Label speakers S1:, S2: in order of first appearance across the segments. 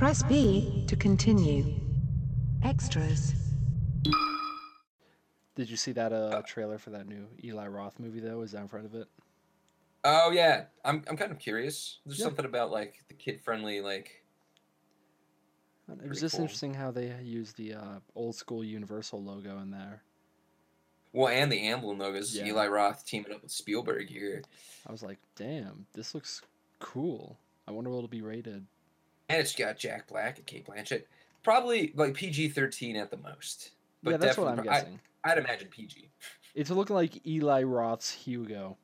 S1: Press B to continue. Extras.
S2: Did you see that uh, trailer for that new Eli Roth movie though? Is that in front of it?
S3: Oh yeah, I'm I'm kind of curious. There's
S2: Yeah.
S3: something about like the kid friendly like
S2: It was
S3: Pretty
S2: just
S3: cool.
S2: interesting how they used the uh, old school Universal logo in there.
S3: well and the emblem logos.
S2: Yeah.
S3: Eli Roth teaming up with Spielberg here,
S2: I was like, damn, this looks cool. I wonder what it'll be rated.
S3: And it's got Jack Black and Cate Blanchett. Probably like PG-13 at the most.
S2: yeah, that's what I'm
S3: definitely- I-
S2: guessing.
S3: I'd imagine PG.
S2: It's looking like Eli Roth's Hugo.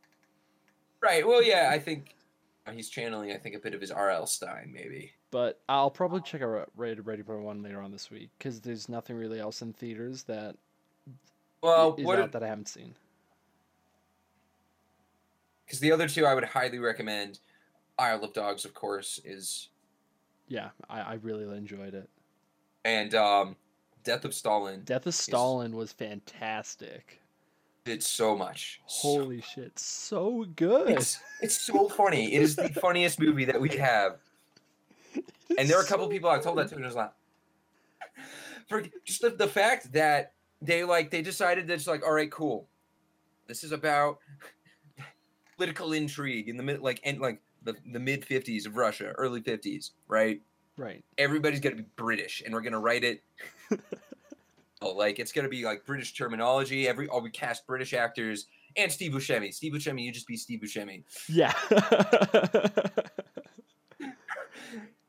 S3: Right. Well, yeah, I think uh, he's channeling. I think a bit of his R.L. Stine, maybe.
S2: But I'll probably check out Rated Ready Player One later on this week because there's nothing really else in theaters that
S3: Well,
S2: is
S3: what?
S2: out that I haven't seen.
S3: Because the other two, I would highly recommend. Isle of Dogs, of course, is
S2: Yeah, I, I really enjoyed it.
S3: and um, Death of Stalin
S2: Death of Stalin was fantastic.
S3: did so much. So-
S2: Holy shit, so good.
S3: it's it's so funny. It is the funniest movie that we have. And there are a couple people I told that to, and it was like, for just the, the fact that they like they decided that it's like, all right, cool. This is about political intrigue in the middle, like and like the the mid fifties of Russia, early fifties, right?
S2: Right.
S3: Everybody's gonna be British, and we're gonna write it. oh, like it's gonna be like British terminology. Every oh, we cast British actors and Steve Buscemi. Steve Buscemi, you just be Steve Buscemi.
S2: Yeah.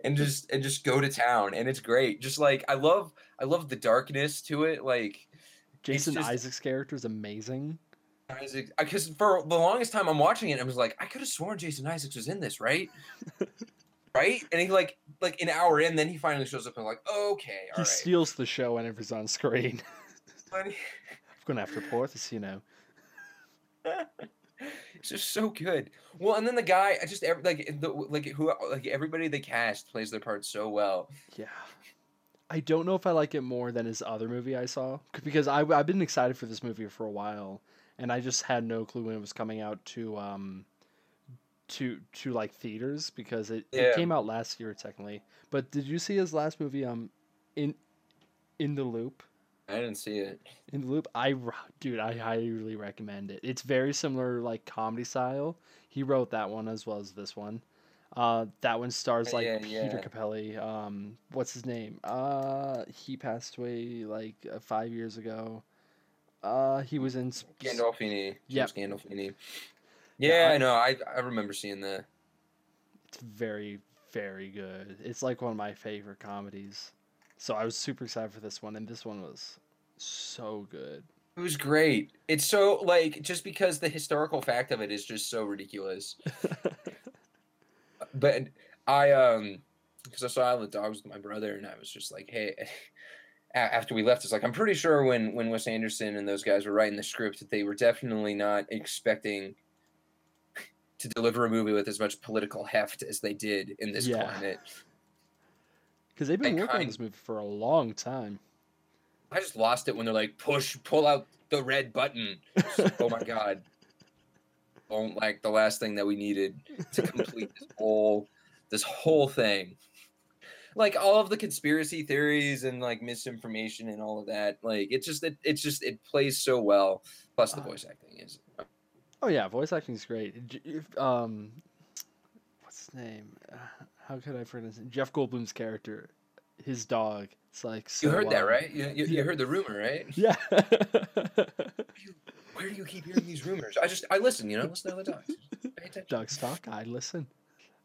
S3: and just and just go to town and it's great just like i love i love the darkness to it like
S2: Jason
S3: just-
S2: Isaac's character is amazing.
S3: Isaac because for the longest time i'm watching it i was like i could have sworn jason isaacs was in this right right and he like like an hour in then he finally shows up and I'm like okay all
S2: he
S3: right
S2: steals the show whenever he's on screen. I'm gonna have to report this, you know.
S3: it's just so good well and then the guy i just ev- like the like who like everybody they cast plays their part so well
S2: Yeah. I don't know if I like it more than his other movie I saw because I, I've been excited for this movie for a while, and I just had no clue when it was coming out to um to to like theaters because it,
S3: Yeah.
S2: it came out last year technically. But did you see his last movie um in in the loop?
S3: i didn't see it
S2: In the loop, I dude, I highly recommend it. It's very similar like comedy style. He wrote that one as well as this one. Uh, that one stars like
S3: yeah,
S2: Peter
S3: yeah.
S2: Capaldi. Um, what's his name? Uh, he passed away like uh, five years ago. Uh, he was in.
S3: Gandolfini. James Gandolfini.
S2: Yeah,
S3: Yeah,
S2: I-
S3: know. I I remember seeing that.
S2: It's very very good. It's like one of my favorite comedies. So I was super excited for this one, and this one was so good.
S3: It was great. It's so like just because the historical fact of it is just so ridiculous. But I um because I saw the dogs with my brother and I was just like, hey. After we left, it's like I'm pretty sure when when Wes Anderson and those guys were writing the script that they were definitely not expecting to deliver a movie with as much political heft as they did in this
S2: Yeah.
S3: climate.
S2: Because they've been
S3: I
S2: working on this movie for a long time.
S3: I just lost it when they're like, push, pull out the red button. Like, oh my god. Oh, like the last thing that we needed to complete this whole this whole thing. Like all of the conspiracy theories and like misinformation and all of that. Like it just it, it's just it plays so well. Plus the
S2: Uh,
S3: voice acting is
S2: Oh yeah, voice acting is great. Um, what's his name? How could I forget his name? Jeff Goldblum's character, his dog. It's like
S3: You
S2: so,
S3: heard that,
S2: um,
S3: right? You, you, you heard the rumor, right?
S2: Yeah.
S3: Where do you keep hearing these rumors? I just I listen, you know, listen to other dogs.
S2: Doug Stock. I listen.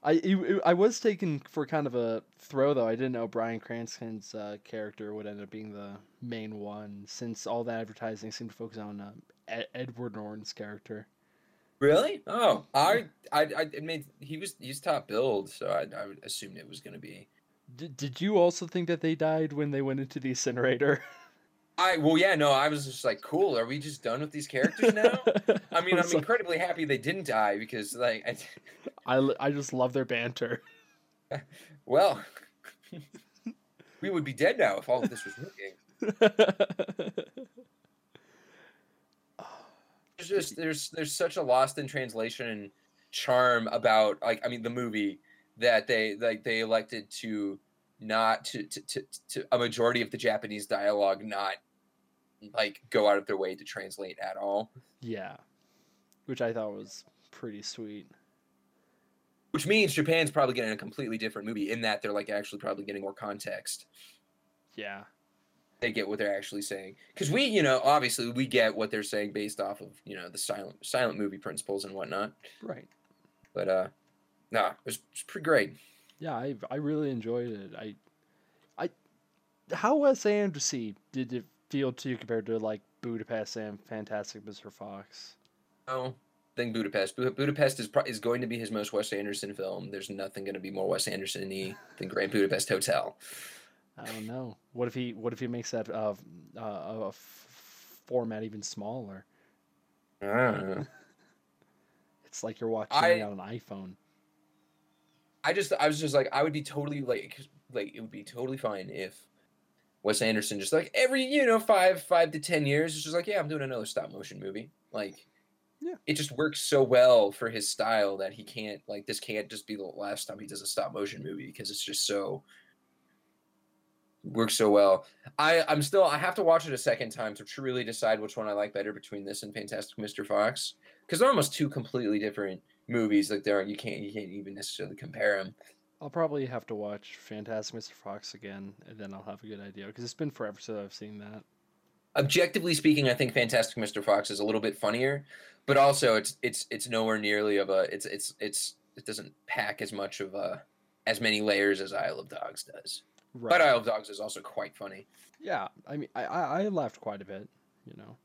S2: I it- I was taken for kind of a throw though. I didn't know Bryan Cranston's uh, character would end up being the main one, since all the advertising seemed to focus on uh, Ed- Edward Norton's character.
S3: Really? Oh, I, I, I it made he was he's top billed, so I, I would assume it was gonna be.
S2: Did, did you also think that they died when they went into the incinerator?
S3: I well, yeah, no, I was just like, cool. Are we just done with these characters now? I mean, I'm
S2: like-
S3: incredibly happy they didn't die because, like, I,
S2: I, I just love their banter.
S3: well, we would be dead now if all of this was working. There's just there's there's such a lost in translation charm about like I mean the movie that they like they elected to not to, to to to a majority of the Japanese dialogue not like go out of their way to translate at all.
S2: Yeah, which I thought was pretty sweet.
S3: Which means Japan's probably getting a completely different movie in that they're like actually probably getting more context.
S2: Yeah,
S3: They get what they're actually saying. Because we, you know, obviously we get what they're saying based off of, you know, the silent silent movie principles and whatnot.
S2: right.
S3: But uh nah, it was, it was pretty great.
S2: Yeah, I I really enjoyed it. I I how Wes Anderson did it feel to you compared to like Budapest and Fantastic Mr. Fox?
S3: Oh, thing Budapest. Budapest is pro- is going to be his most Wes Anderson film. There's nothing going to be more Wes Anderson-y than Grand Budapest Hotel.
S2: I don't know. What if he what if he makes that uh, uh, a f- format even smaller?
S3: I don't know.
S2: It's like you're watching
S3: I-
S2: it on an iPhone.
S3: I just I was just like I would be totally like like it would be totally fine if Wes Anderson just like every you know five five to ten years is just like yeah I'm doing another stop motion movie like
S2: Yeah.
S3: it just works so well for his style that he can't like this can't just be the last time he does a stop motion movie because it's just so works so well. I I'm still I have to watch it a second time to truly decide which one I like better between this and Fantastic Mr. Fox because they're almost two completely different movies. Like they're you can't you can't even necessarily compare them.
S2: I'll probably have to watch Fantastic Mr. Fox again, and then I'll have a good idea because it's been forever since I've seen that.
S3: Objectively speaking, I think Fantastic Mr. Fox is a little bit funnier, but also it's it's it's nowhere nearly of a it's it's it's it doesn't pack as much of a as many layers as Isle of Dogs does.
S2: Right.
S3: But Isle of Dogs is also quite funny.
S2: yeah, I mean, I, I I laughed quite a bit. You know,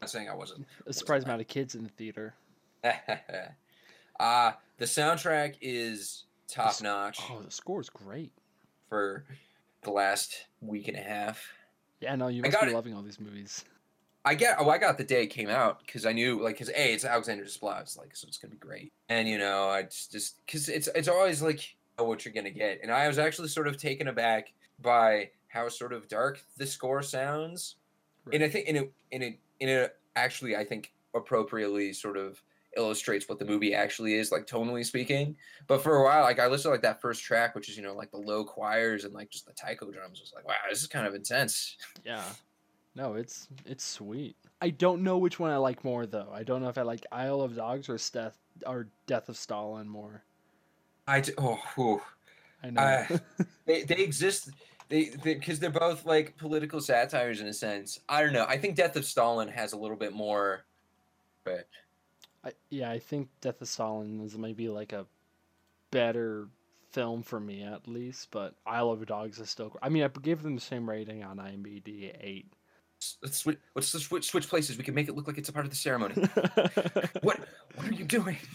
S3: not saying I wasn't.
S2: a surprised amount of kids in the theater.
S3: uh the soundtrack is top notch
S2: Oh, the score is great.
S3: for the last week and a half.
S2: Yeah, no, you
S3: I
S2: must be
S3: it.
S2: loving all these movies.
S3: I get oh I got the day it came out because I knew like because a it's Alexander Desplat like so it's gonna be great and you know I just just because it's it's always like know what you're gonna get and I was actually sort of taken aback by how sort of dark the score sounds and I think in it in it in it actually I think appropriately sort of illustrates what the movie actually is like tonally speaking but for a while like I listened to like that first track which is you know like the low choirs and like just the taiko drums I was like wow this is kind of intense
S2: Yeah. No, it's it's sweet. I don't know which one I like more though. I don't know if I like Isle of Dogs or Death or Death of Stalin more.
S3: I d- oh whew.
S2: I know.
S3: I- they they exist they because they, are both like political satires in a sense i don't know i think death of stalin has a little bit more but
S2: I, yeah, I think Death of Stalin is maybe like a better film for me at least, but Isle of Dogs is still. I mean, I gave them the same rating on IMDb eight.
S3: let's switch let's switch, switch places we can make it look like it's a part of the ceremony what what are you doing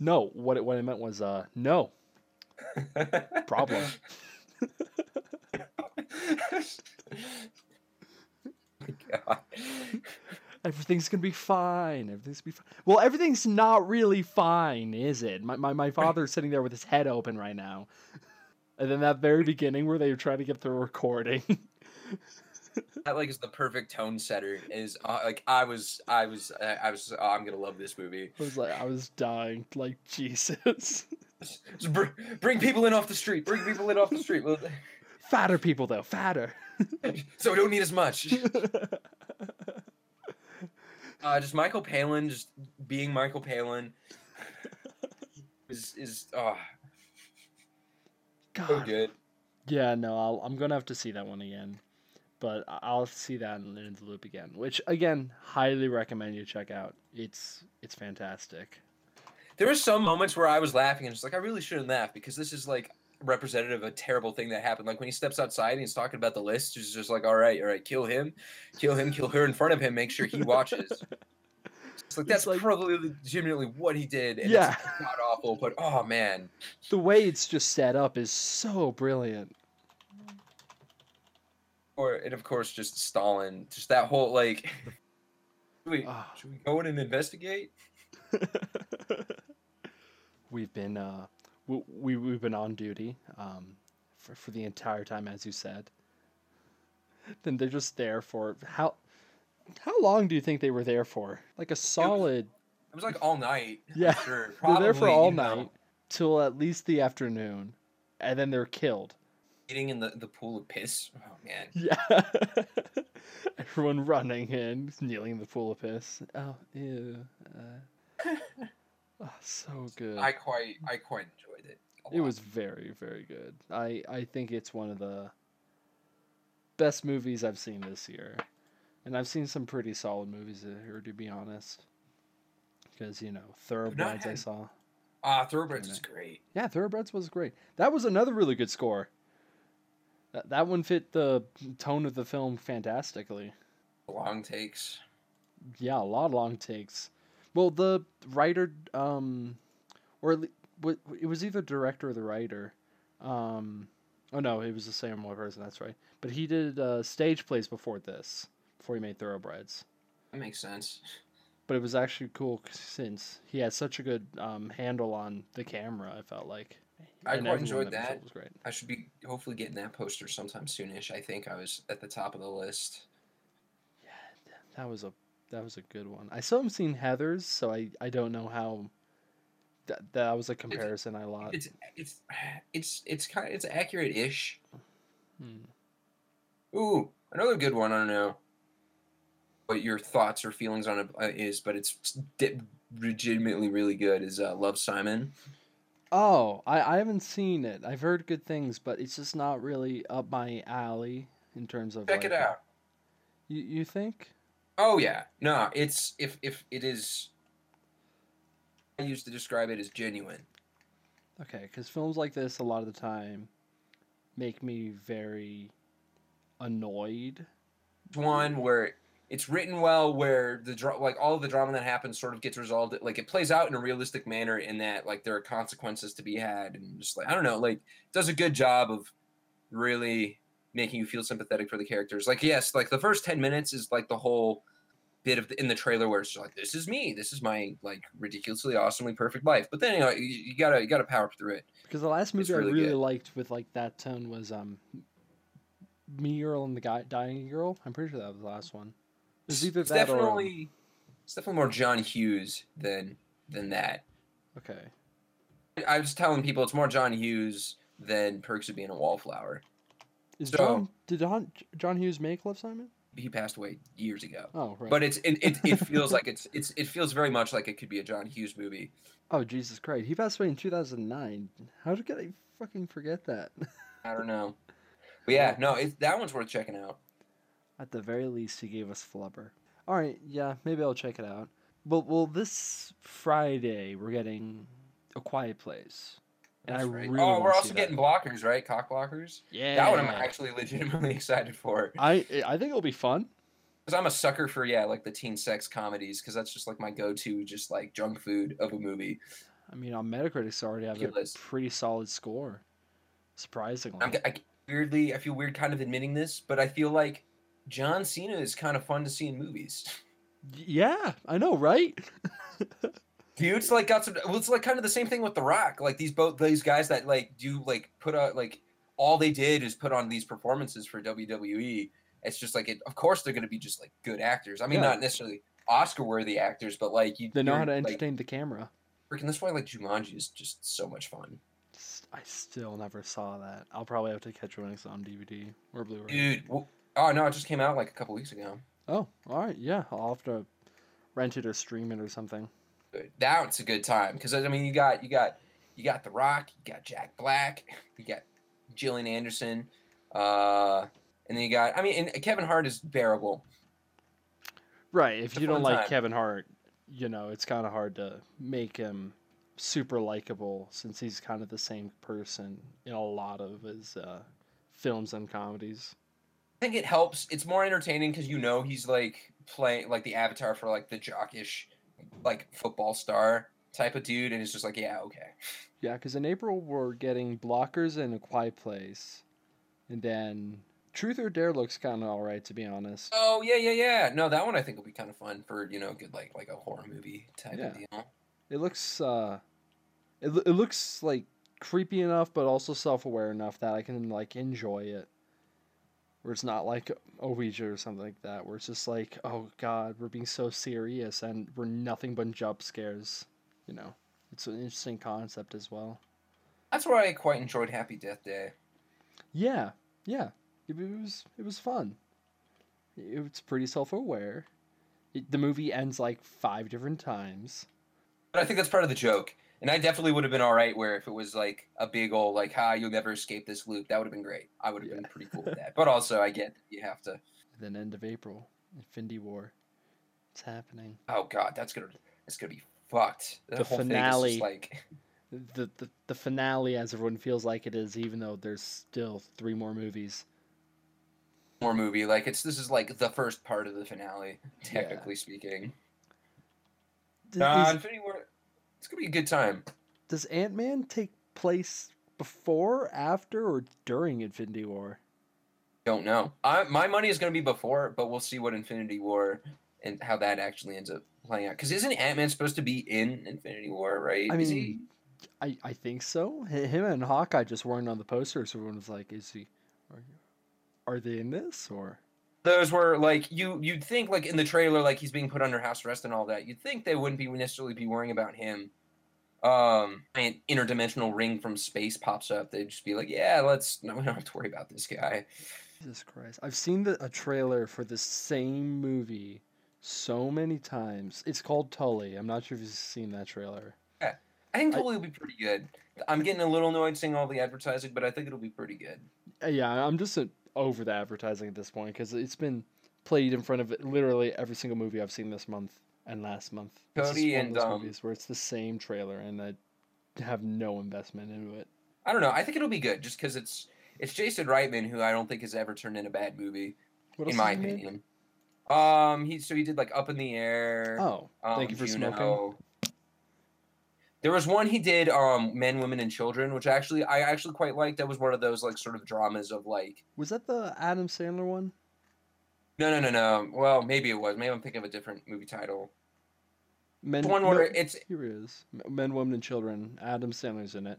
S2: no, what what I meant was uh no problem.
S3: God.
S2: Everything's gonna be fine. Everything's gonna be fine. Well, everything's not really fine, is it? My my, my father's sitting there with his head open right now. And then that very beginning where they were trying to get the recording.
S3: that like is the perfect tone setter is uh, like i was i was i, I was oh, i'm gonna love this movie
S2: I was like I was dying. Like Jesus.
S3: Just bring people in off the street bring people in off the street
S2: fatter people though, fatter.
S3: so we don't need as much Uh, just Michael Palin, just being Michael Palin, is is oh so
S2: God.
S3: good.
S2: Yeah, no, I'll, I'm gonna have to see that one again, but I'll see that in, in the loop again. Which again, highly recommend you check out. It's it's fantastic.
S3: There were some moments where I was laughing and just like I really shouldn't laugh because this is like representative of a terrible thing that happened. Like when he steps outside and he's talking about the list, he's just like, all right, all right, kill him, kill him, kill her in front of him, make sure he watches. It's like that's
S2: like-
S3: probably legitimately what he did, and
S2: Yeah.
S3: it's god awful. But oh man,
S2: The way it's just set up is so brilliant.
S3: or and of course just Stalin, just that whole like. Should we,
S2: Ah.
S3: should we go in and investigate?
S2: we've been uh we, we we've been on duty um for, for the entire time as you said then they're just there for how how long do you think they were there for like a solid
S3: It was like all night.
S2: Yeah,
S3: sure.
S2: they're there for all
S3: you know,
S2: night till at least the afternoon, and then they're killed.
S3: Eating in the, the pool of piss. Oh man.
S2: Yeah. Everyone running in, kneeling in the pool of piss. Oh, ew. Uh, oh, so good.
S3: I quite I quite enjoyed it.
S2: It was very, very good. I I think it's one of the best movies I've seen this year, and I've seen some pretty solid movies here, to be honest. Because you know, Thoroughbreds I saw.
S3: Ah, Thoroughbreds is great.
S2: Yeah, Thoroughbreds was great. That was another really good score. That that one fit the tone of the film fantastically.
S3: Long takes.
S2: Yeah, a lot of long takes. Well, the writer, um, or at le- wa- it was either director or the writer. Um, oh no, it was the same one person. That's right. But he did uh, stage plays before this, before he made Thoroughbreds.
S3: That makes sense.
S2: But it was actually cool since he had such a good um, handle on the camera. I felt like.
S3: I
S2: And
S3: quite enjoyed that.
S2: Was great.
S3: I should be hopefully getting that poster sometime soonish. I think I was at the top of the list.
S2: Yeah, that was a that was a good one. I still haven't seen Heather's, so I I don't know how. That that was a comparison I lost.
S3: It's it's it's it's kind of it's accurate ish.
S2: Hmm.
S3: Ooh, another good one. I don't know what your thoughts or feelings on it uh, is, but it's di- legitimately really good. Is uh, Love Simon?
S2: Oh, I, I haven't seen it. I've heard good things, but it's just not really up my alley in terms of.
S3: Check
S2: like,
S3: it out.
S2: You you think?
S3: Oh yeah, no, it's if if it is. I used to describe it as genuine.
S2: Okay, because films like this a lot of the time make me very annoyed.
S3: one where it's written well where the dra- like all of the drama that happens sort of gets resolved like it plays out in a realistic manner in that like there are consequences to be had and just like i don't know like does a good job of really making you feel sympathetic for the characters like yes like the first 10 minutes is like the whole bit of the, in the trailer where it's just like this is me this is my like ridiculously awesomely perfect life but then you know you, you gotta you gotta power through it
S2: Because the last movie
S3: really
S2: I really
S3: good.
S2: liked with like that tone was um, Me Girl and the Guy Dying Girl. I'm pretty sure that was the last one. It was either
S3: it's
S2: that or
S3: definitely it's definitely more john hughes than than that
S2: okay.
S3: I was telling people it's more John Hughes than Perks of Being a Wallflower.
S2: Is
S3: So-
S2: John did John, John Hughes make Love Simon?
S3: He passed away years ago,
S2: Oh right.
S3: but it's it, it, it feels like it's it's it feels very much like it could be a John Hughes movie.
S2: oh Jesus Christ, he passed away in 2009. How did I fucking forget that?
S3: I don't know, but yeah, no, it, that one's worth checking out.
S2: At the very least, he gave us Flubber. All right, yeah, maybe I'll check it out. Well, well, this Friday we're getting A Quiet Place, and I
S3: right.
S2: really
S3: oh, we're also
S2: that.
S3: getting blockers, right? Cock blockers.
S2: Yeah,
S3: That one I'm actually legitimately excited for
S2: I I think it'll be fun.
S3: because I'm a sucker for yeah, like the teen sex comedies because that's just like my go-to, just like junk food of a movie.
S2: I mean, on Metacritic, already have a pretty solid score. Surprisingly,
S3: I'm, I, weirdly, I feel weird kind of admitting this, but I feel like John Cena is kind of fun to see in movies.
S2: Yeah, I know, right?
S3: Dude's like got some. Well, it's like kind of the same thing with The Rock. Like these both these guys that like do like put out like all they did is put on these performances for WWE. It's just like it. Of course, they're going to be just like good actors. I mean,
S2: Yeah.
S3: not necessarily Oscar worthy actors, but like you.
S2: They know how to
S3: like,
S2: entertain the camera.
S3: Freaking, that's why like Jumanji is just so much fun,
S2: I still never saw that. I'll probably have to catch it when it's on DVD or Blu-ray.
S3: dude. w oh no, it just came out like a couple weeks ago.
S2: Oh, all right, yeah, I'll have to rent it or stream it or something.
S3: Good. it's a good time because I mean, you got you got you got The Rock, you got Jack Black, you got Jillian Anderson, uh, and then you got. I mean, and Kevin Hart is bearable.
S2: Right. If you don't like
S3: time.
S2: Kevin Hart, you know, it's kind of hard to make him super likable since he's kind of the same person in a lot of his uh, films and comedies.
S3: I think it helps. It's more entertaining because you know he's like playing like the avatar for like the jockish, like football star type of dude, and it's just like, yeah, okay.
S2: Yeah, because in April we're getting Blockers and A Quiet Place, and then Truth or Dare looks kind of all right to be honest.
S3: Oh yeah, yeah, yeah. No, that one I think will be kind of fun for you know, good like like a horror movie type
S2: Yeah.
S3: of deal.
S2: It looks uh, it it looks like creepy enough, but also self aware enough that I can like enjoy it. Where it's not like Ouija or something like that, where it's just like, oh god, we're being so serious and we're nothing but jump scares, you know. It's an interesting concept as well.
S3: That's why I quite enjoyed Happy Death Day.
S2: Yeah, yeah. It, it was it was fun. It, it's pretty self aware. The movie ends like five different times.
S3: But I think that's part of the joke. And I definitely would have been all right where if it was like a big old like, "Ha, you'll never escape this loop." That would have been great. I would have been pretty cool with that. But also, I get you have to.
S2: then end of April, Infinity War. It's happening.
S3: Oh God, that's gonna that's gonna be fucked. The,
S2: The
S3: whole thing is
S2: finale.
S3: just like
S2: The, the the finale, as everyone feels like it is, even though there's still three more movies.
S3: more movie. Like it's this is like the first part of the finale,
S2: Yeah.
S3: technically speaking.
S2: D-
S3: Uh, Infinity War. It's gonna be a good time.
S2: does Ant Man take place before, after, or during Infinity War?
S3: Don't know. I, my money is gonna be before, but we'll see what Infinity War and how that actually ends up playing out. Because isn't Ant Man supposed to be in Infinity War? Right?
S2: I
S3: Is
S2: mean,
S3: he?
S2: I, I think so. Him and Hawkeye just weren't on the poster, so everyone was like, "Is he? Are, are they in this or?"
S3: Those were like you you'd think like in the trailer like he's being put under house arrest and all that you'd think they wouldn't be necessarily be worrying about him um an interdimensional ring from space pops up they'd just be like yeah let's no we don't have to worry about this guy
S2: Jesus Christ! I've seen the, a trailer for the same movie so many times. It's called Tully. I'm not sure if you've seen that trailer.
S3: yeah i think
S2: I-
S3: will be pretty good i'm getting a little annoyed seeing all the advertising but i think it'll be pretty good
S2: Uh, Yeah, I'm just uh, over the advertising at this point because it's been played in front of literally every single movie I've seen this month and last month.
S3: Cody and, um,
S2: movies where it's the same trailer and I have no investment into it.
S3: i don't know i think it'll be good just because it's it's jason reitman who i don't think has ever turned in a bad movie
S2: What
S3: in my
S2: he made?
S3: opinion um he so he did like up in the air
S2: Oh, thank
S3: um,
S2: you for
S3: Juno.
S2: smoking.
S3: There was one he did, um, Men, Women, and Children, which actually I actually quite liked. That was one of those like sort of dramas of like,
S2: Was that the Adam Sandler one?
S3: no, no, no, no. Well, maybe it was. Maybe I'm thinking of a different movie title.
S2: Men,
S3: The one
S2: no,
S3: where it's
S2: here it is. Men, Women, and Children. Adam Sandler's in it.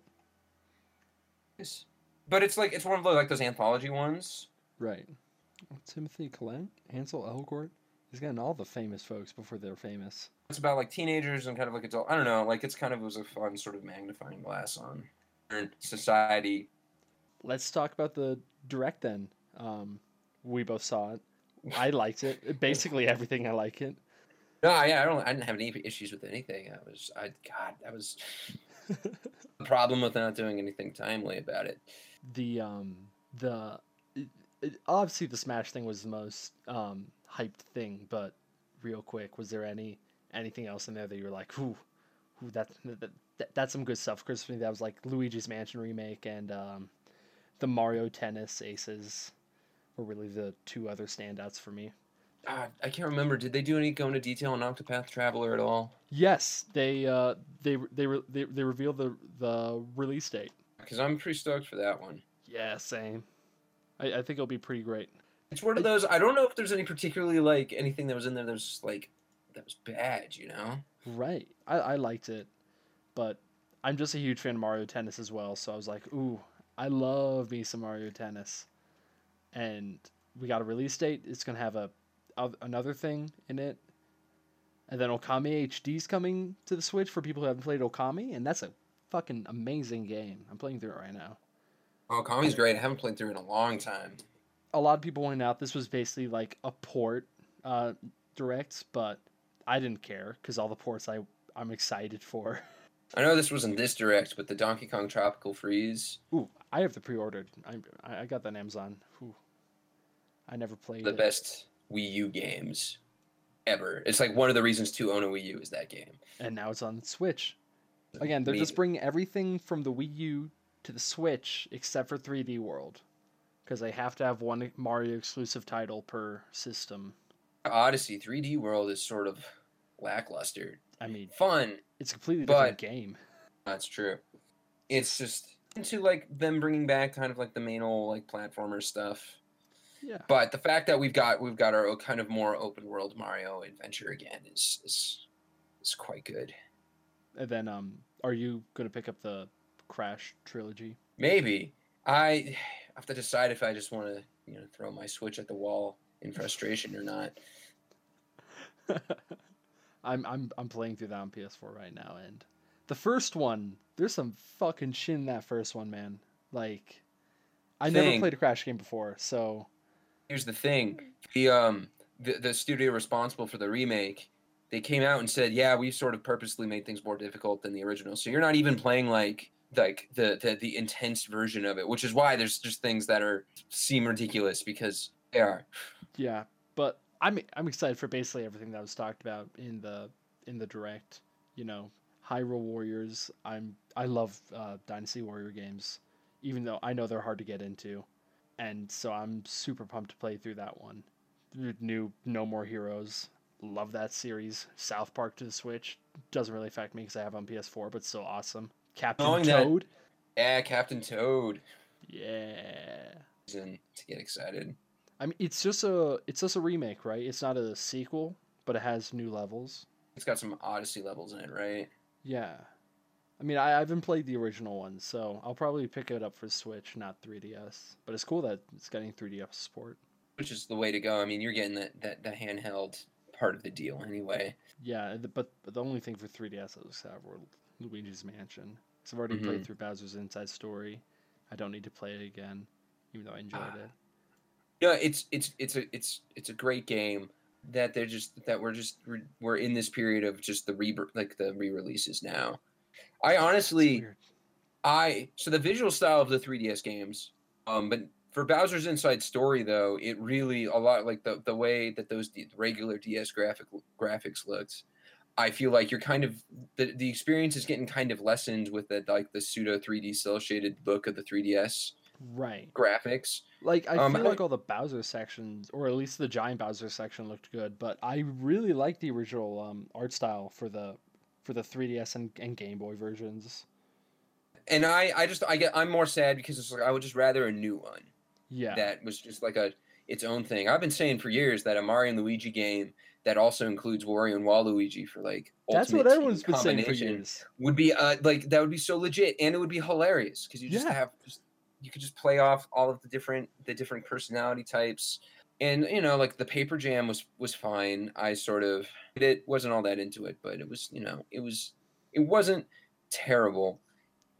S3: it's- but it's like it's one of those like those anthology ones.
S2: Right. Timothy Collette, Ansel Elgort. He's gotten all the famous folks before they're famous.
S3: It's about like teenagers and kind of like adult. I don't know. Like it's kind of was a fun sort of magnifying glass on society.
S2: Let's talk about the direct then. Um, we both saw it. I liked it. Basically everything I like it.
S3: No, yeah, I don't. I didn't have any issues with anything. I was, I God, that was the problem with not doing anything timely about it.
S2: the um the it, obviously the Smash thing was the most um hyped thing, but real quick, was there any anything else in there that you were like, ooh, ooh that, that, that that's some good stuff? Because for me, that was like Luigi's Mansion remake and um the Mario Tennis Aces were really the two other standouts for me.
S3: God, I can't remember. Did they do any go into detail on Octopath Traveler at all?
S2: Yes, they uh they they re- they, they revealed the the release date.
S3: Because I'm pretty stoked for that one.
S2: Yeah, same. I, I think it'll be pretty great.
S3: It's one of those. I don't know if there's any particularly like anything that was in there that was just, like that was bad. You know?
S2: Right. I, I liked it, but I'm just a huge fan of Mario Tennis as well. So I was like, ooh, I love me some Mario Tennis. And we got a release date. It's gonna have a, oth- another thing in it, and then Okami HD's coming to the Switch for people who haven't played Okami, and that's a fucking amazing game. I'm playing through it right now.
S3: Oh, Kami's great. I haven't played through in a long time.
S2: a lot of people pointed out this was basically like a port uh, direct, but I didn't care because all the ports I I'm excited for.
S3: I know this wasn't this direct, but the Donkey Kong Tropical Freeze,
S2: Ooh, I have the pre-ordered. I I I got that on Amazon. Ooh, I never played
S3: the
S2: it.
S3: best Wii U games ever. It's like one of the reasons to own a Wii U is that game.
S2: and now it's on Switch. Again, they're
S3: Me-
S2: just bringing everything from the Wii U to the Switch except for 3D World, because they have to have one Mario exclusive title per system.
S3: Odyssey 3D World is sort of lackluster.
S2: I mean,
S3: Fun,
S2: it's a completely different game.
S3: That's true. It's just into like them bringing back kind of like the main old like platformer stuff.
S2: Yeah.
S3: But the fact that we've got we've got our kind of more open world Mario adventure again is is is quite good.
S2: And then, um, are you gonna pick up the Crash trilogy?
S3: Maybe I have to decide if I just want to you know throw my Switch at the wall in frustration or not.
S2: I'm I'm I'm playing through that on PS4 right now, and the first one, there's some fucking shit in that first one, man. Like, I never played a Crash game before, so
S3: Here's the thing: the um the, the studio responsible for the remake, they came out and said, yeah, we sort of purposely made things more difficult than the original. So you're not even playing like like the the, the intense version of it, which is why there's just things that are seem ridiculous because they are.
S2: yeah. But I'm I'm excited for basically everything that was talked about in the in the direct. You know, Hyrule Warriors. I'm I love uh, Dynasty Warrior games, even though I know they're hard to get into, and so I'm super pumped to play through that one. New No More Heroes. Love that series. South Park to the Switch doesn't really affect me because I have on PS4, but still awesome. Captain
S3: Knowing that-
S2: Toad.
S3: Yeah, Captain Toad.
S2: Yeah.
S3: Reason to get excited.
S2: I mean, it's just a it's just a remake, right? It's not a sequel, but it has new levels.
S3: It's got some Odyssey levels in it, right?
S2: Yeah. I mean, I, I haven't played the original one, so I'll probably pick it up for Switch, not 3DS. But it's cool that it's getting 3DS support.
S3: Which is the way to go. I mean, you're getting that that, that handheld part of the deal anyway.
S2: Yeah, but, but the only thing for 3DS I was have were Luigi's Mansion. So I've already
S3: Mhm.
S2: played through Bowser's Inside Story. I don't need to play it again, even though I enjoyed
S3: Ah.
S2: it.
S3: Yeah, it's it's it's a it's it's a great game that they're just that we're just we're, we're in this period of just the re like the re-releases now. I honestly. I so the visual style of the 3DS games, um, but for Bowser's Inside Story though, it really a lot like the the way that those regular DS graphic graphics looks. I feel like you're kind of the the experience is getting kind of lessened with the like the pseudo 3D cel shaded look of the 3DS
S2: Right.
S3: graphics.
S2: Like I
S3: Um,
S2: feel
S3: I-
S2: like all the Bowser sections, or at least the giant Bowser section, looked good. But I really like the original um, art style for the for the 3DS and, and Game Boy versions.
S3: And I I just I get I'm more sad because it's like I would just rather a new one.
S2: Yeah,
S3: that was just like a its own thing. I've been saying for years that a Mario and Luigi game that also includes Wario and Waluigi for like
S2: that's what everyone's been saying for years.
S3: would be uh like that would be so legit and it would be hilarious because you just
S2: Yeah.
S3: have just you could just play off all of the different the different personality types and you know like the paper jam was was fine i sort of it wasn't all that into it but it was you know it was it wasn't terrible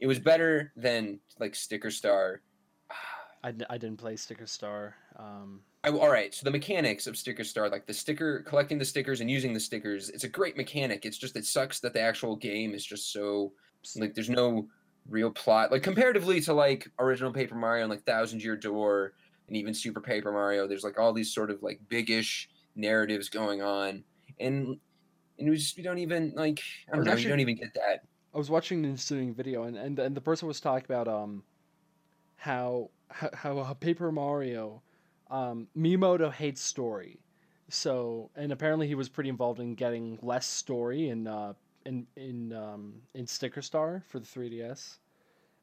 S3: it was better than like sticker star
S2: I, d- I didn't play Sticker Star. Um,
S3: I, all right, so the mechanics of Sticker Star, like the sticker, collecting the stickers and using the stickers, it's a great mechanic. It's just it sucks that the actual game is just so like there's no real plot. Like comparatively to like original Paper Mario and like Thousand Year Door and even Super Paper Mario, there's like all these sort of like biggish narratives going on, and and we just we don't even like I don't know,
S2: actually-
S3: you don't even get that.
S2: I was watching an ensuing video, and, and and the person was talking about um how how, how, how Paper Mario, um, Miyamoto hates story, so and apparently he was pretty involved in getting less story in uh in in um in Sticker Star for the 3DS,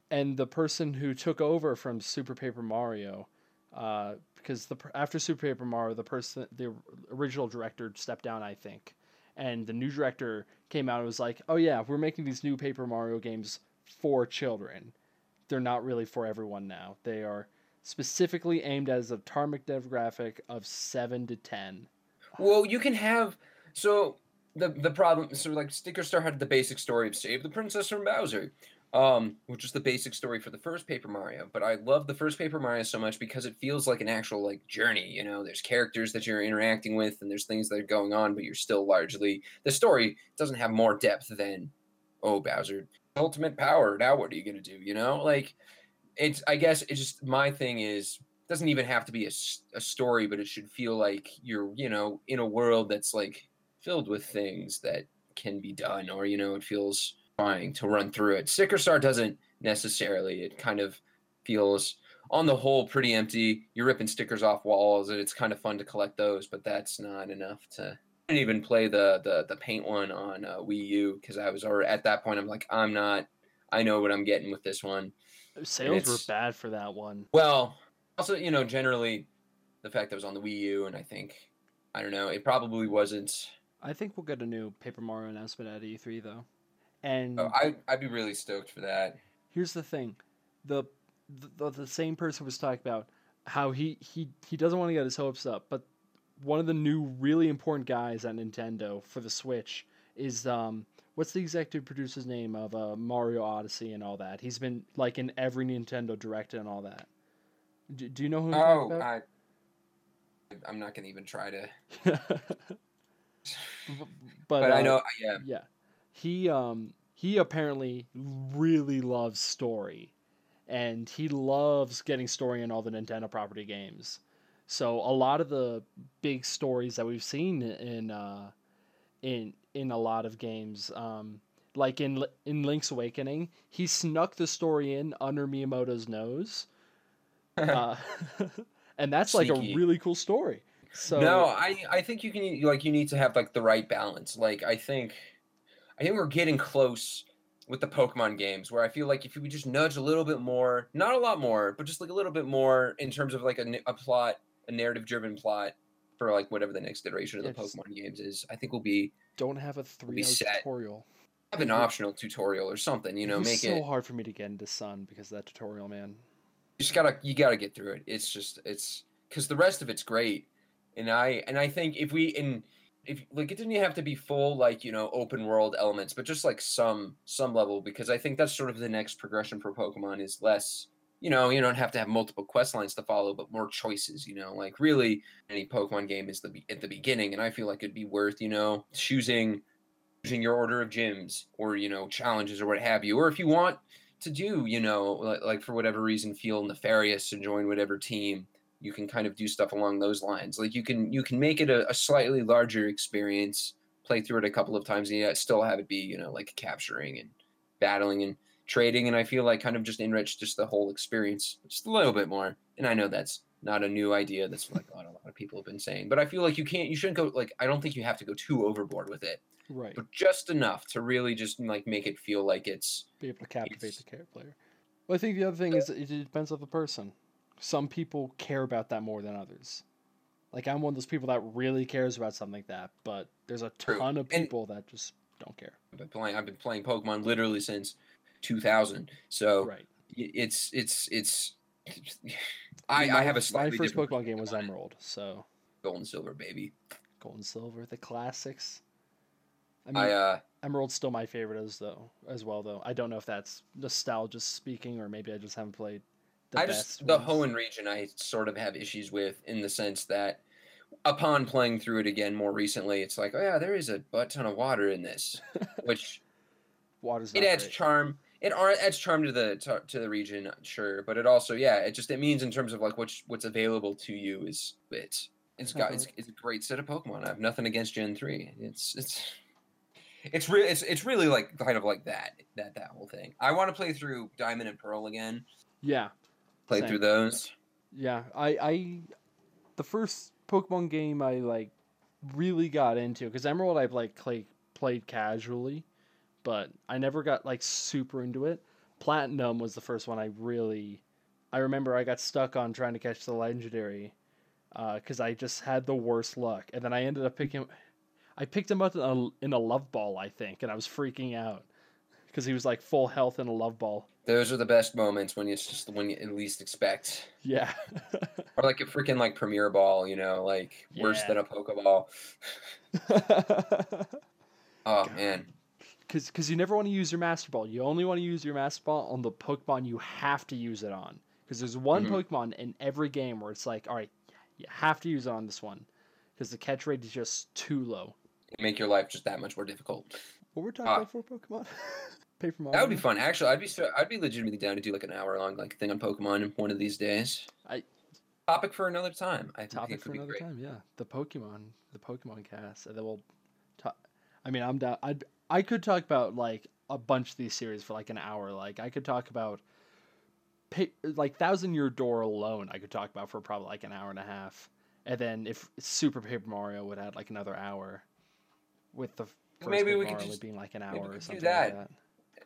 S2: and the person who took over from Super Paper Mario, uh because the after Super Paper Mario the person the original director stepped down I think, and the new director came out and was like, "Oh yeah, we're making these new Paper Mario games for children. They're not really for everyone now. They are specifically aimed as a target demographic of 7 to 10."
S3: Well, you can have so the the problem so like Sticker Star had the basic story of save the princess from Bowser, um, which is the basic story for the first Paper Mario. But I love the first Paper Mario so much because it feels like an actual like journey. You know, there's characters that you're interacting with, and there's things that are going on, but you're still largely the story doesn't have more depth than oh Bowser ultimate power. Now what are you gonna do? You know, like it's I guess it's just my thing is doesn't even have to be a, a story, but it should feel like you're, you know, in a world that's like filled with things that can be done, or you know, it feels trying to run through it. Sticker Star doesn't necessarily. It kind of feels, on the whole, pretty empty. You're ripping stickers off walls, and it's kind of fun to collect those, but that's not enough to. I didn't even play the the the paint one on uh, Wii U because I was already at that point. I'm like, I'm not. I know what I'm getting with this one.
S2: Sales were bad for that one.
S3: Well, also, you know, generally, the fact that it was on the Wii U, and I think, I don't know, it probably wasn't.
S2: I think we'll get a new Paper Mario announcement at E3 though. And
S3: Oh, I I'd be really stoked for that.
S2: here's the thing the, the the same person was talking about how he he he doesn't want to get his hopes up but one of the new really important guys at nintendo for the switch is um what's the executive producer's name of uh, Mario Odyssey and all that? He's been like in every Nintendo Direct and all that. Do, do you know who I'm
S3: Oh, I, I'm not gonna even try to.
S2: but
S3: But, I
S2: uh,
S3: know, yeah.
S2: Yeah. He um he apparently really loves story. And he loves getting story in all the Nintendo property games. So a lot of the big stories that we've seen in uh in in a lot of games um like in in Link's Awakening, he snuck the story in under Miyamoto's nose. Uh, and that's like a really cool story. So
S3: no, I I think you can like you need to have like the right balance. Like I think I think we're getting close with the Pokemon games where I feel like if you would just nudge a little bit more, not a lot more, but just like a little bit more in terms of like a, a plot, a narrative driven plot for like whatever the next iteration of the Pokemon games is, I think we'll be
S2: don't have a three hour tutorial.
S3: have an optional tutorial or something, you know,
S2: it
S3: make
S2: so
S3: it
S2: hard for me to get into Sun because of that tutorial, man.
S3: you just gotta you gotta get through it. It's just it's because the rest of it's great, and I and I think if we and if like it didn't have to be full like you know open world elements, but just like some some level because I think that's sort of the next progression for Pokemon is less. You know, you don't have to have multiple quest lines to follow, but more choices. You know, like really, any Pokemon game is the be- at the beginning, and I feel like it'd be worth you know choosing choosing your order of gyms or you know challenges or what have you, or if you want to do, you know, like, like for whatever reason feel nefarious and join whatever team, you can kind of do stuff along those lines. Like you can you can make it a, a slightly larger experience, play through it a couple of times, and yet still have it be, you know, like capturing and battling and trading. And I feel like kind of just enrich just the whole experience just a little bit more. And I know that's not a new idea. That's like what a lot of people have been saying. But I feel like you can't you shouldn't go like I don't think you have to go too overboard with it.
S2: Right.
S3: But just enough to really just like make it feel like it's
S2: Be able to captivate the character player. Well, I think the other thing is it depends on the person. Some people care about that more than others. Like I'm one of those people that really cares about something like that, but there's a
S3: True.
S2: ton of
S3: And-
S2: people that just don't care.
S3: I've been playing. I've been playing Pokemon literally since 2000. So
S2: Right.
S3: it's it's it's. I,
S2: My-
S3: I have a slightly
S2: my
S3: first
S2: Pokemon game was. Emerald, so
S3: Gold and Silver, baby.
S2: Gold and Silver, the classics. I mean,
S3: I uh
S2: Emerald's still my favorite as though as well though. I don't know if that's nostalgia speaking or maybe I just haven't played the
S3: I
S2: best
S3: just the
S2: ones.
S3: Hoenn region I sort of have issues with in the sense that upon playing through it again more recently, it's like oh yeah, there is a butt ton of water in this, which
S2: Water's
S3: it adds
S2: great.
S3: charm. It adds charm to the to, to the region, sure, but it also yeah, it just it means in terms of like what's what's available to you is it's it's got it's, it's a great set of Pokemon. I have nothing against Gen three. It's it's it's real. It's it's really like kind of like that that that whole thing. I want to play through Diamond and Pearl again.
S2: Yeah.
S3: Play
S2: Same.
S3: through those.
S2: Yeah, I, I, the first Pokemon game I like really got into because Emerald I've like play, played casually, but I never got like super into it. Platinum was the first one I really, I remember I got stuck on trying to catch the legendary, uh, because I just had the worst luck, and then I ended up picking, I picked him up in a, in a love ball I think, and I was freaking out because he was like full health in a love ball.
S3: Those are the best moments when it's just when you at least expect.
S2: Yeah.
S3: Or like a freaking like Premier Ball, you know, like worse than a Pokeball. Oh
S2: God.
S3: man.
S2: Because because you never want to use your master ball. You only want to use your master ball on the Pokemon you have to use it on. Because there's one
S3: Mhm.
S2: Pokemon in every game where it's like, all right, you have to use it on this one, because the catch rate is just too low.
S3: Make your life just that much more difficult.
S2: What we're talking
S3: Ah.
S2: about for Pokemon? Paper Mario.
S3: That would be fun. Actually, I'd be so, I'd be legitimately down to do like an hour long like thing on Pokemon one of these days.
S2: I-
S3: topic for another time. I
S2: Topic for another
S3: great.
S2: time. Yeah, the Pokemon, the Pokemon cast, and then we'll. ta- I mean, I'm down. I I could talk about like a bunch of these series for like an hour. Like I could talk about, like Thousand Year Door alone. I could talk about for probably like an hour and a half, and then if Super Paper Mario would add like another hour, with the first
S3: Maybe
S2: Paper
S3: we could
S2: Mario
S3: just-
S2: being like an hour or
S3: could
S2: something like
S3: that.
S2: that.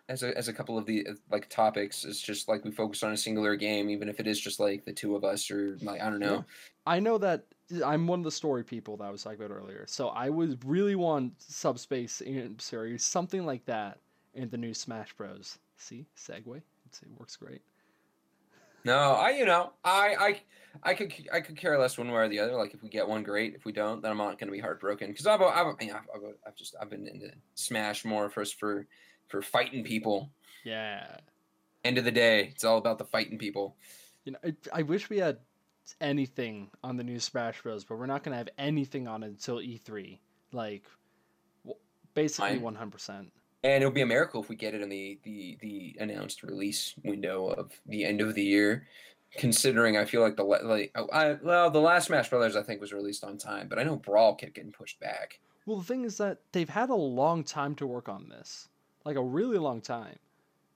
S3: As a as a couple of the uh, like topics, it's just like we focus on a singular game, even if it is just like the two of us or like I don't know.
S2: I know that I'm one of the story people that I was talking about earlier. So I would really want Subspace Emissary, something like that, in the new Smash Bros. See, segue. It's, it works great.
S3: No, I you know I I I could I could care less one way or the other. Like if we get one, great. If we don't, then I'm not going to be heartbroken because I've I've, you know, I've I've just I've been into Smash more first for for fighting people.
S2: Yeah.
S3: End of the day, it's all about the fighting people.
S2: You know, I, I wish we had anything on the new Smash Bros, but we're not gonna have anything on it until E3. Like, basically one hundred percent.
S3: And it'll be a miracle if we get it in the the the announced release window of the end of the year. Considering I feel like the like oh, I well the last Smash Brothers I think was released on time, but I know Brawl kept getting pushed back.
S2: Well, the thing is that they've had a long time to work on this, like a really long time.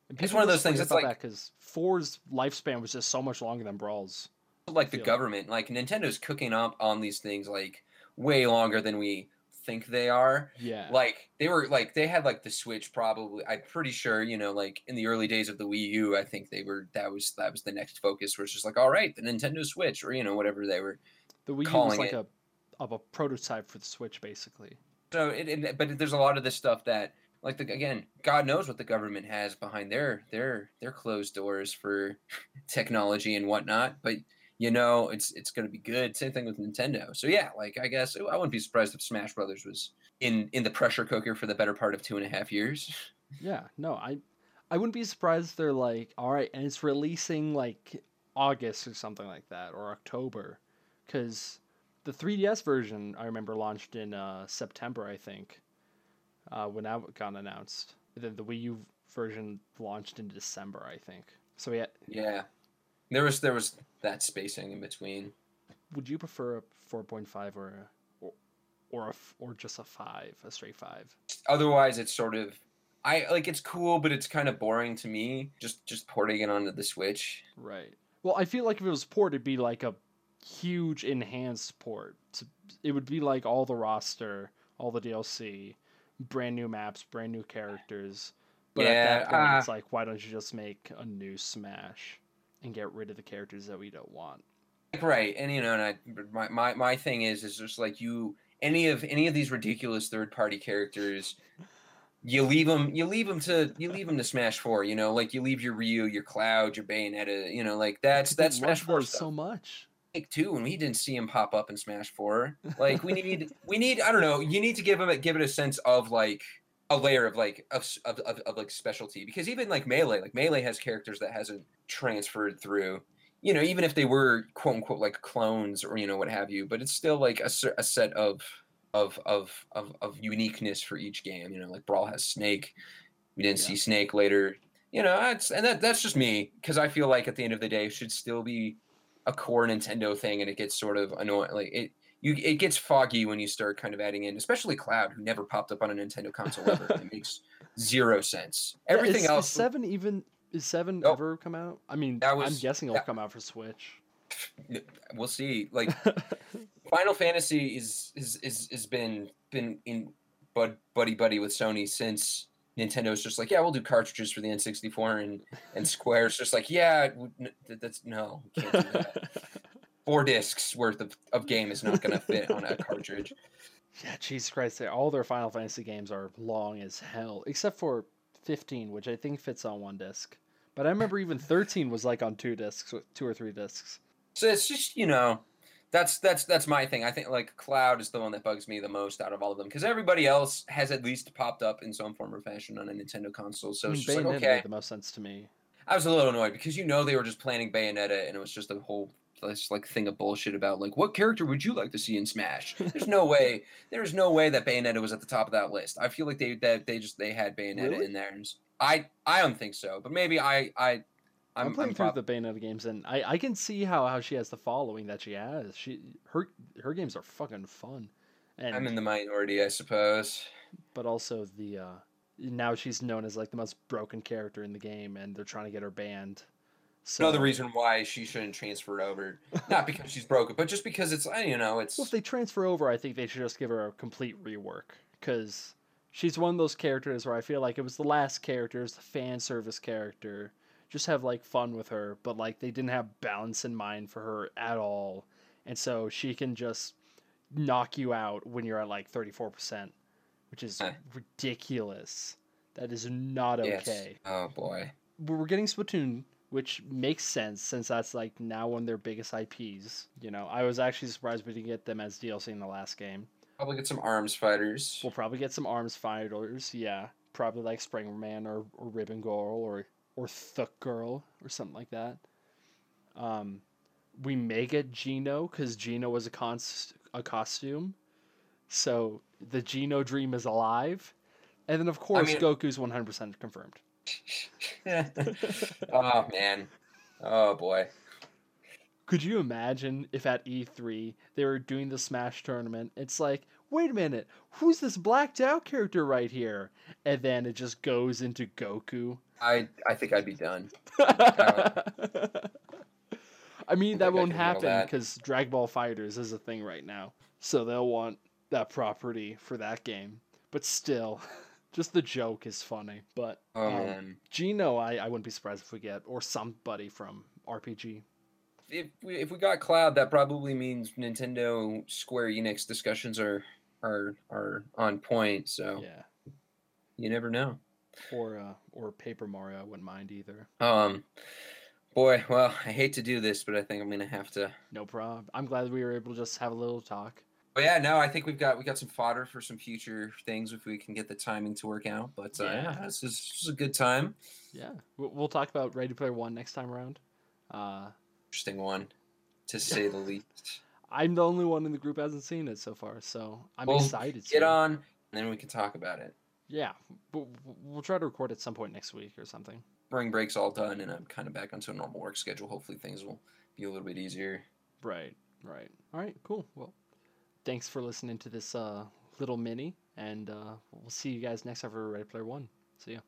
S2: And
S3: It's one of those things, it's like-
S2: because four's lifespan was just so much longer than Brawl's.
S3: Like the government like nintendo's cooking up on these things like way longer than we think they are
S2: Yeah.
S3: like they were like they had like the switch probably i'm pretty sure you know like in the early days of the wii u i think they were that was that was the next focus where it's just like all right the nintendo switch or you know whatever they were
S2: the Wii U was like
S3: it-
S2: a of a prototype for the Switch, basically.
S3: so it, it but there's a lot of this stuff that like the, again god knows what the government has behind their their their closed doors for technology and whatnot but you know it's it's going to be good same thing with nintendo so yeah like i guess i wouldn't be surprised if smash brothers was in in the pressure cooker for the better part of two and a half years
S2: Yeah. No, I I wouldn't be surprised if they're like, all right, and it's releasing like August or something like that or October, because the 3DS version I remember launched in uh, September, I think, uh, when that got announced. Then the Wii U version launched in December, I think. So yeah,
S3: yeah there was there was that spacing in between
S2: would you prefer a 4.5 or a or or a f- or just a five, a straight five?
S3: otherwise it's sort of i like it's cool but it's kind of boring to me just just porting it onto the switch
S2: Right. Well, I feel like if it was port, it'd be like a huge enhanced port. It would be like all the roster, all the DLC, brand new maps, brand new characters. But at that
S3: Yeah,
S2: point,
S3: uh,
S2: it's like, why don't you just make a new Smash and get rid of the characters that we don't want?
S3: right and you know and I, my, my my thing is is just like you any of any of these ridiculous third party characters you leave them you leave them to you leave them to smash 4 you know like you leave your ryu your cloud your bayonetta you know like that's that's smash
S2: love
S3: 4 stuff
S2: so much.
S3: Like two and we didn't see him pop up in smash 4 like we need we need i don't know you need to give him a, give it a sense of like a layer of like of, of, of, of like specialty because even like melee like melee has characters that hasn't transferred through you know even if they were quote unquote like clones or you know what have you but it's still like a, a set of of of of of uniqueness for each game you know like brawl has snake we didn't see snake later you know that's and that, that's just me because i feel like at the end of the day it should still be a core nintendo thing and it gets sort of annoying like it you it gets foggy when you start kind of adding in especially cloud who never popped up on a nintendo console ever it makes zero sense everything
S2: is, is
S3: else
S2: seven even is seven
S3: Nope.
S2: ever come out? I mean,
S3: That
S2: I'm guessing it'll
S3: that-
S2: come out for Switch.
S3: we'll see like Final Fantasy is is is has been been in bud buddy buddy with Sony since Nintendo's just like yeah we'll do cartridges for the N64 and and Square's just like yeah it would n- th- that's no we can't do that four discs worth of, of game is not gonna fit on a cartridge
S2: Yeah, Jesus Christ! they- All their Final Fantasy games are long as hell, except for 15, which I think fits on one disc. But I remember even 13 was like on two discs, two or three discs.
S3: so it's just you know that's that's that's my thing I think like Cloud is the one that bugs me the most out of all of them because everybody else has at least popped up in some form or fashion on a Nintendo console so
S2: I
S3: it's
S2: mean,
S3: just
S2: Bayonetta
S3: like okay
S2: made the most sense to me.
S3: I was a little annoyed because you know they were just planning Bayonetta and it was just a whole this like thing of bullshit about like what character would you like to see in Smash? There's no way there's no way that Bayonetta was at the top of that list. I feel like they that they just they had Bayonetta
S2: Really?
S3: in there. I I don't think so, but maybe I I
S2: I'm,
S3: I'm,
S2: playing
S3: I'm
S2: through the Bayonetta games, and I, I can see how, how she has the following that she has. She her her games are fucking fun, and
S3: I'm in the minority, I suppose.
S2: but also the uh, now she's known as like the most broken character in the game, and they're trying to get her banned. So
S3: Another reason why she shouldn't transfer over, not because she's broken, but just because it's uh, you know it's
S2: Well, if they transfer over, I think they should just give her a complete rework because she's one of those characters where I feel like it was the last character, it's the fan service character. Just have like fun with her, but like they didn't have balance in mind for her at all, and so she can just knock you out when you're at like thirty four percent, which is
S3: Eh.
S2: ridiculous. That is not okay.
S3: Oh boy.
S2: We're getting Splatoon which makes sense since that's like now one of their biggest IPs. You know, I was actually surprised we didn't get them as DLC in the last game.
S3: Probably get some arms fighters.
S2: We'll probably get some arms fighters, yeah. Probably like Springerman or, or Ribbon Girl or or Thuck Girl or something like that. Um, we may get Geno because Geno was a cons- a costume, so the Geno dream is alive, and then of course
S3: mean-
S2: Goku's one hundred percent confirmed.
S3: oh man. Oh boy.
S2: Could you imagine if at E3 they were doing the Smash tournament? It's like, wait a minute, who's this blacked out character right here? And then it just goes into Goku.
S3: I I think I'd be done.
S2: I mean,
S3: I
S2: that won't happen because Dragon Ball FighterZ is a thing right now. So they'll want that property for that game. But still, just the joke is funny. But
S3: Oh
S2: um,
S3: man.
S2: Geno, I, I wouldn't be surprised if we get, or somebody from RPG.
S3: If we if we got Cloud, that probably means Nintendo Square Enix discussions are are are on point. So
S2: Yeah.
S3: you never know.
S2: Or uh, or Paper Mario, I wouldn't mind either.
S3: Um, boy, well, I hate to do this, but I think I'm gonna have to.
S2: No problem. I'm glad we were able to just have a little talk.
S3: But yeah, no, I think we've got we got some fodder for some future things if we can get the timing to work out. But uh, yeah,
S2: Yeah.
S3: this is, this is a good time.
S2: Yeah, we'll, talk about Ready Player One next time around. Uh,
S3: Interesting one, to say the least.
S2: I'm the only one in the group hasn't seen it so far, so I'm
S3: Well,
S2: excited.
S3: Get
S2: to.
S3: on, and then we can talk about it.
S2: Yeah, we'll, we'll try to record at some point next week or something.
S3: Spring break's all done, and I'm kind of back onto a normal work schedule. Hopefully, things will be a little bit easier.
S2: Right, right. All right, cool. Well, thanks for listening to this uh, little mini, and uh, we'll see you guys next time for Ready Player One. See ya.